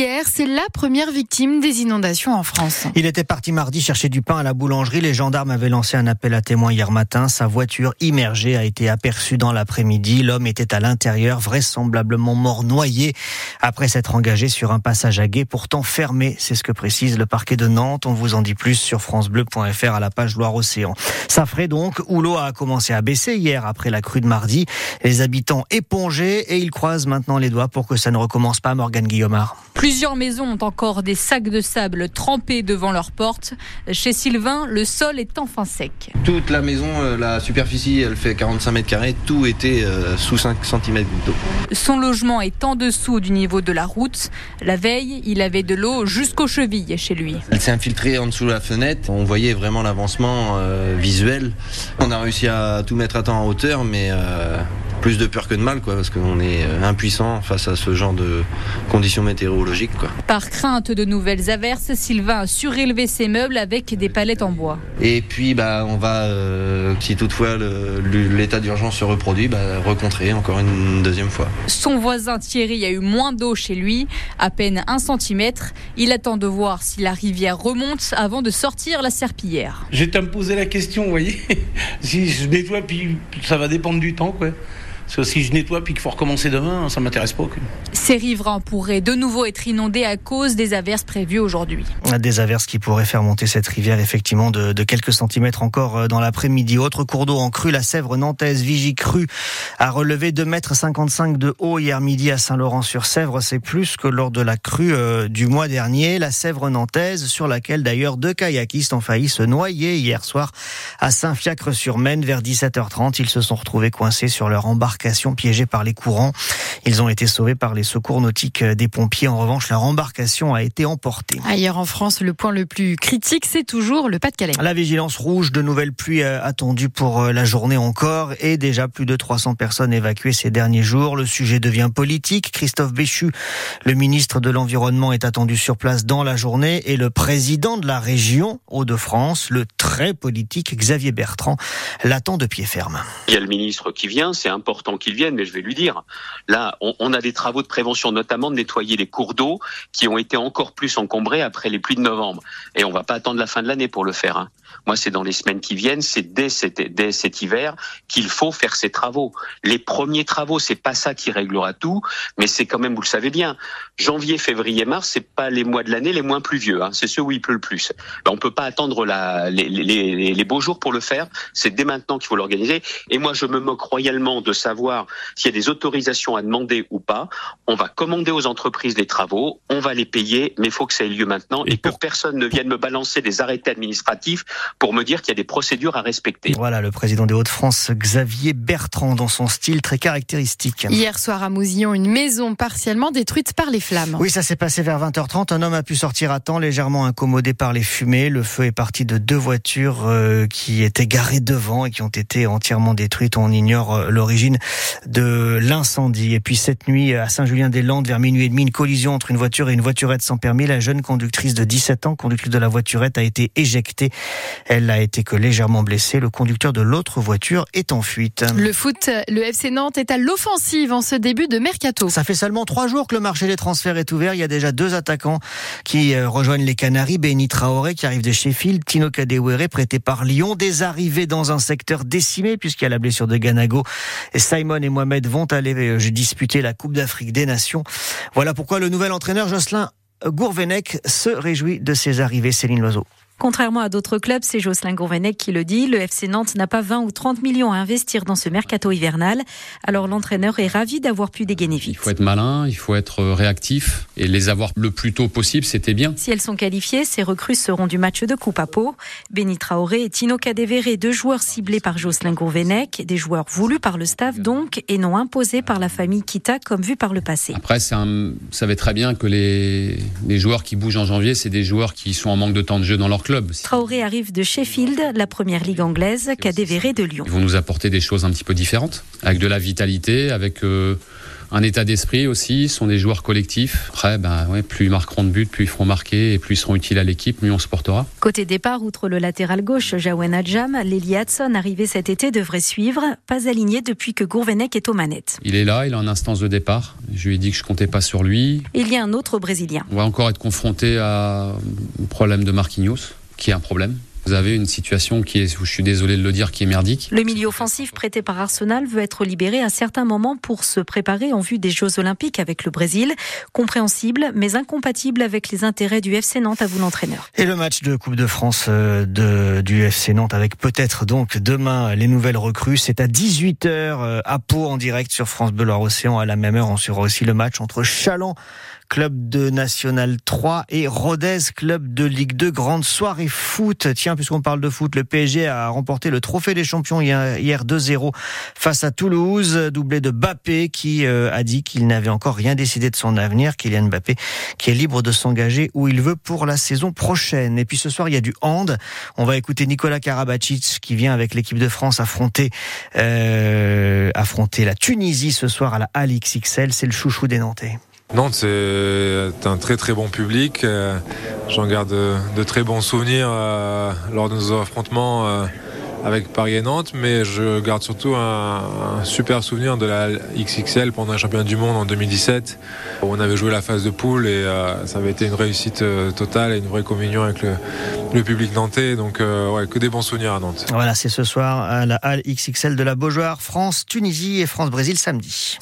hier, c'est la première victime des inondations en France. Il était parti mardi chercher du pain à la boulangerie. Les gendarmes avaient lancé un appel à témoins hier matin. Sa voiture immergée a été aperçue dans l'après-midi. L'homme était à l'intérieur, vraisemblablement mort noyé après s'être engagé sur un passage à guet pourtant fermé. C'est ce que précise le parquet de Nantes. On vous en dit plus sur francebleu.fr à la page Loire-Océan. Ça ferait donc où l'eau a commencé à baisser hier après la crue de mardi. Les habitants épongés et ils croisent maintenant les doigts pour que ça ne recommence pas Morgane Guillaumard. Plusieurs maisons ont encore des sacs de sable trempés devant leurs portes. Chez Sylvain, le sol est enfin sec. Toute la maison, euh, la superficie, elle fait 45 mètres carrés. Tout était euh, sous 5 cm d'eau. Son logement est en dessous du niveau de la route. La veille, il avait de l'eau jusqu'aux chevilles chez lui. Elle s'est infiltrée en dessous de la fenêtre. On voyait vraiment l'avancement euh, visuel. On a réussi à tout mettre à temps en hauteur, mais plus de peur que de mal, quoi, parce qu'on est impuissant face à ce genre de conditions météorologiques. Quoi. Par crainte de nouvelles averses, Sylvain a surélevé ses meubles avec des palettes en bois. Et puis, bah, on va, euh, si toutefois l'état d'urgence se reproduit, bah, recontrer encore une deuxième fois. Son voisin Thierry a eu moins d'eau chez lui, à peine un centimètre. Il attend de voir si la rivière remonte avant de sortir la serpillière. J'étais à me poser la question, vous voyez, si je nettoie, puis ça va dépendre du temps, quoi. Parce que si je nettoie puis qu'il faut recommencer demain, ça m'intéresse pas. Ces riverains pourraient de nouveau être inondés à cause des averses prévues aujourd'hui. Des averses qui pourraient faire monter cette rivière effectivement de, quelques centimètres encore euh, dans l'après-midi. Autre cours d'eau en crue, la Sèvre nantaise Vigie Crue a relevé 2,55 m de haut hier midi à Saint-Laurent-sur-Sèvre. C'est plus que lors de la crue euh, du mois dernier. La Sèvre nantaise sur laquelle d'ailleurs deux kayakistes ont failli se noyer hier soir à Saint-Fiacre-sur-Maine vers 17h30. Ils se sont retrouvés coincés sur leur embarcation piégée par les courants. Ils ont été sauvés par les secours nautiques des pompiers. En revanche, leur embarcation a été emportée. Ailleurs en France, le point le plus critique, c'est toujours le Pas-de-Calais. La vigilance rouge, de nouvelles pluies euh, attendues pour euh, la journée encore et déjà plus de 300 personnes évacuées ces derniers jours. Le sujet devient politique. Christophe Béchu, le ministre de l'Environnement, est attendu sur place dans la journée et le président de la région Hauts-de-France, le très politique Xavier Bertrand, l'attend de pied ferme. Il y a le ministre qui vient, c'est important qu'il vienne, mais je vais lui dire. Là, on, a des travaux de prévention, notamment de nettoyer les cours d'eau qui ont été encore plus encombrés après les pluies de novembre. Et on va pas attendre la fin de l'année pour le faire. Hein. Moi, c'est dans les semaines qui viennent, c'est dès cet, dès cet hiver qu'il faut faire ces travaux. Les premiers travaux, c'est pas ça qui réglera tout, mais c'est quand même, vous le savez bien, janvier, février, mars, c'est pas les mois de l'année les moins pluvieux. Hein. C'est ceux où il pleut le plus. Ben, on peut pas attendre la, les, les, les beaux jours pour le faire. C'est dès maintenant qu'il faut l'organiser. Et moi, je me moque royalement de savoir s'il y a des autorisations à demander ou pas. On va commander aux entreprises des travaux, on va les payer, mais il faut que ça ait lieu maintenant et, que personne ne vienne me balancer des arrêtés administratifs pour me dire qu'il y a des procédures à respecter. Voilà le président des Hauts-de-France, Xavier Bertrand, dans son style très caractéristique. Hier soir à Mousillon, une maison partiellement détruite par les flammes. Oui, ça s'est passé vers 20h30. Un homme a pu sortir à temps, légèrement incommodé par les fumées. Le feu est parti de deux voitures euh, qui étaient garées devant et qui ont été entièrement détruites. On ignore euh, l'origine de l'incendie. Et puis cette nuit à Saint-Julien-des-Landes, vers minuit et demi, une collision entre une voiture et une voiturette sans permis. La jeune conductrice de 17 ans, conductrice de la voiturette, a été éjectée. Elle a été que légèrement blessée. Le conducteur de l'autre voiture est en fuite. Le foot, le FC Nantes est à l'offensive en ce début de mercato. Ça fait seulement trois jours que le marché des transferts est ouvert. Il y a déjà deux attaquants qui euh, rejoignent les Canaries. Benny Traoré qui arrive de Sheffield, Tino Kadewere prêté par Lyon. Des arrivées dans un secteur décimé puisqu'il y a la blessure de Ganago. Et Simon et Mohamed vont aller euh, disputer la Coupe d'Afrique des Nations. Voilà pourquoi le nouvel entraîneur Jocelyn Gourvenec se réjouit de ses arrivées. Céline Loiseau. Contrairement à d'autres clubs, c'est Jocelyn Gourvenec qui le dit, le FC Nantes n'a pas 20 ou 30 millions à investir dans ce mercato hivernal. Alors l'entraîneur est ravi d'avoir pu dégainer vite. Il faut être malin, il faut être réactif et les avoir le plus tôt possible, c'était bien. Si elles sont qualifiées, ces recrues seront du match de coupe à peau. Benny Traoré et Tino Cadevere, deux joueurs ciblés par Jocelyn Gourvenec, des joueurs voulus par le staff donc et non imposés par la famille Kita comme vu par le passé. Après, un, vous savez très bien que les, les joueurs qui bougent en janvier, c'est des joueurs qui sont en manque de temps de jeu dans leur club Traoré arrive de Sheffield, la première ligue anglaise, Cadévéré de Lyon. Ils vont nous apporter des choses un petit peu différentes, avec de la vitalité, avec euh, un état d'esprit aussi. Ce sont des joueurs collectifs. Après, ben, ouais, plus ils marqueront de buts, plus ils feront marquer et plus ils seront utiles à l'équipe, mieux on se portera. Côté départ, outre le latéral gauche, Jawen Adjam, Lily Hudson, arrivé cet été, devrait suivre. Pas aligné depuis que Gourvenec est aux manettes. Il est là, il est en instance de départ. Je lui ai dit que je comptais pas sur lui. Il y a un autre Brésilien. On va encore être confronté à un problème de Marquinhos, qui est un problème. Vous avez une situation qui est, je suis désolé de le dire, qui est merdique. Le milieu offensif prêté par Arsenal veut être libéré à certains moments pour se préparer en vue des Jeux Olympiques avec le Brésil. Compréhensible, mais incompatible avec les intérêts du FC Nantes, à vous l'entraîneur. Et le match de Coupe de France euh, de, du FC Nantes avec peut-être donc demain les nouvelles recrues. C'est à 18h euh, à Pau en direct sur France Bleu Océan. À la même heure, on suivra aussi le match entre Chaland club de National 3 et Rodez, club de Ligue 2. Grande soirée foot. Tiens, puisqu'on parle de foot, le PSG a remporté le trophée des champions hier 2-0 face à Toulouse, doublé de Bappé qui euh, a dit qu'il n'avait encore rien décidé de son avenir. Kylian Mbappé qui est libre de s'engager où il veut pour la saison prochaine. Et puis ce soir, il y a du hand. On va écouter Nicolas Karabatic qui vient avec l'équipe de France affronter euh, affronter la Tunisie ce soir à la Halle XXL. C'est le chouchou des Nantais. Nantes, c'est un très très bon public. Euh, j'en garde de, très bons souvenirs euh, lors de nos affrontements euh, avec Paris et Nantes, mais je garde surtout un, super souvenir de la XXL pendant un championnat du monde en 2017. Où on avait joué la phase de poule et ça avait été une réussite totale et une vraie communion avec le, public nantais. Donc, ouais, que des bons souvenirs à Nantes. Voilà, c'est ce soir à la Halle XXL de la Beaujoire, France, Tunisie et France-Brésil samedi.